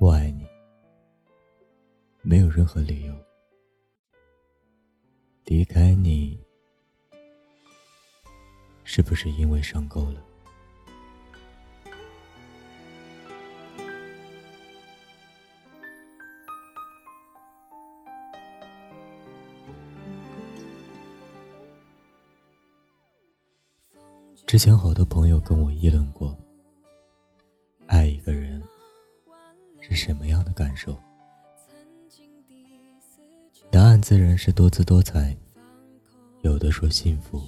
我爱你，没有任何理由。离开你，是不是因为伤够了？之前好多朋友跟我议论过，是什么样的感受？答案自然是多姿多彩，有的说幸福，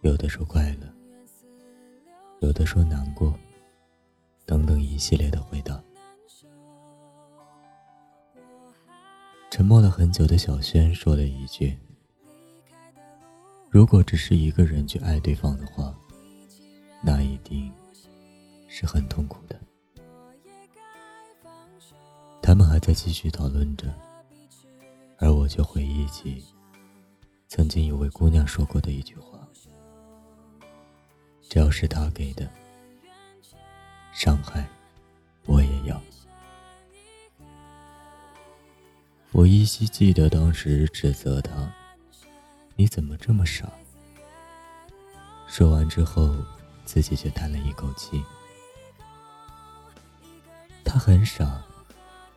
有的说快乐，有的说难过，等等一系列的回答。沉默了很久的小轩说了一句。如果只是一个人去爱对方的话，那一定是很痛苦的。在继续讨论着，而我却回忆起曾经有位姑娘说过的一句话：“只要是他给的伤害，我也要。”我依稀记得当时指责他。你怎么这么傻？说完之后，自己却叹了一口气。他很傻，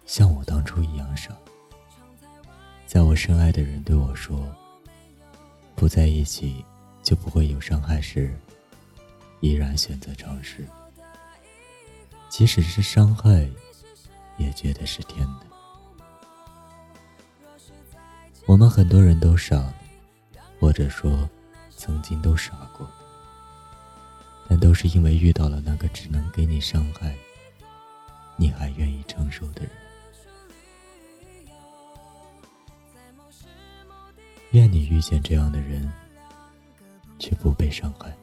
像我当初一样傻。在我深爱的人对我说“不在一起就不会有伤害”时，依然选择尝试，即使是伤害，也觉得是甜的。我们很多人都傻。或者说，曾经都傻过，但都是因为遇到了那个只能给你伤害，你还愿意承受的人。愿你遇见这样的人，却不被伤害。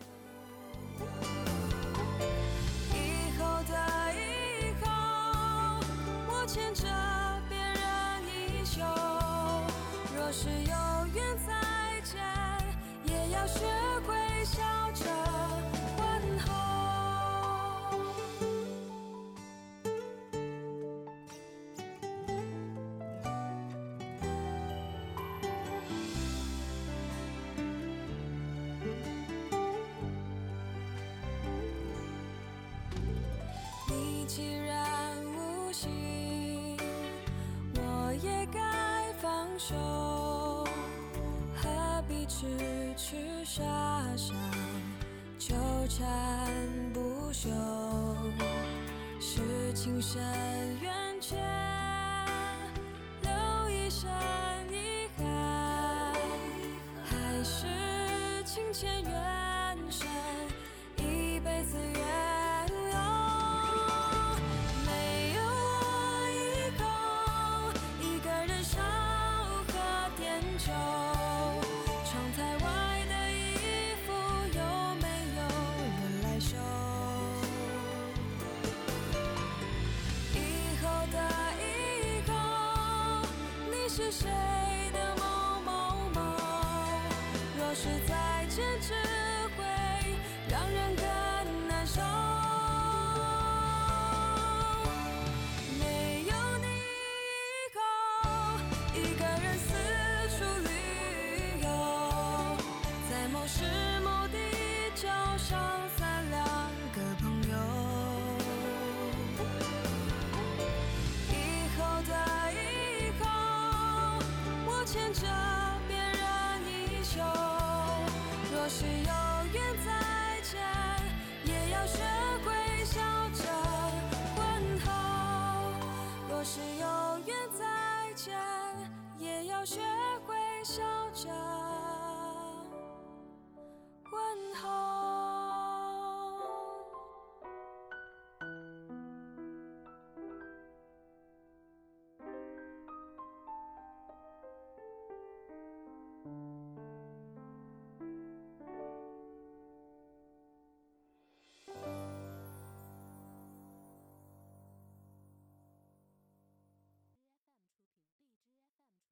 是有缘再见，也要学会笑着放手，何必痴痴傻傻纠缠不休？是情深缘浅，留一生再见，只会让人更难受。没有你以后，一个人四处旅游，在某时某地交上三两个朋友。以后的以后，我。牵着需要